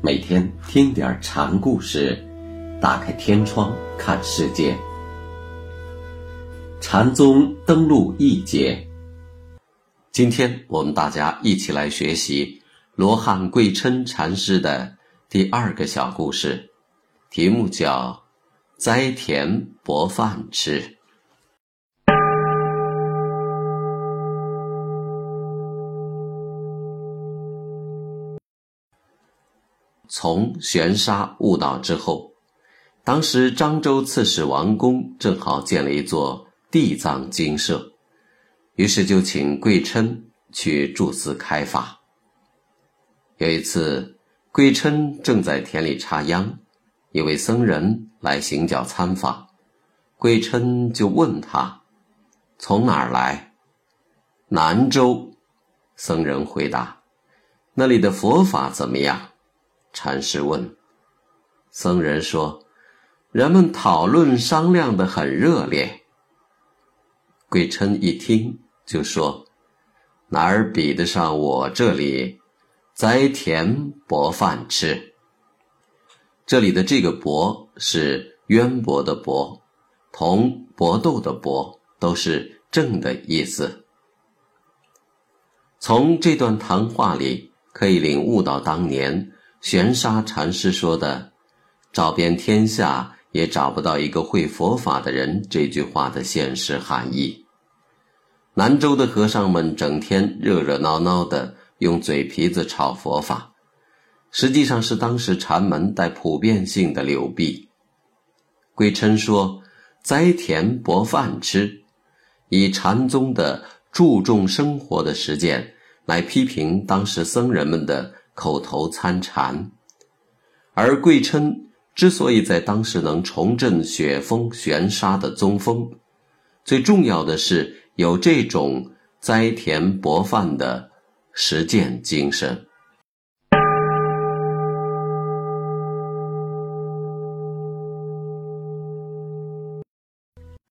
每天听点禅故事，打开天窗看世界。禅宗登陆一节，今天我们大家一起来学习罗汉贵琛禅师的第二个小故事，题目叫“栽田博饭吃”。从玄沙悟道之后，当时漳州刺史王公正好建了一座地藏精舍，于是就请贵琛去住寺开法。有一次，贵琛正在田里插秧，一位僧人来行脚参访，贵琛就问他：“从哪儿来？”南州。僧人回答：“那里的佛法怎么样？”禅师问：“僧人说，人们讨论商量的很热烈。”贵琛一听就说：“哪儿比得上我这里栽田博饭吃？”这里的这个“博”是渊博的“博”，同搏斗的“搏”都是正的意思。从这段谈话里可以领悟到当年。玄沙禅师说的“找遍天下也找不到一个会佛法的人”这句话的现实含义。南州的和尚们整天热热闹闹的用嘴皮子炒佛法，实际上是当时禅门带普遍性的流弊。归琛说：“栽田博饭吃”，以禅宗的注重生活的实践来批评当时僧人们的。口头参禅，而贵琛之所以在当时能重振雪峰悬沙的宗风，最重要的是有这种栽田博饭的实践精神。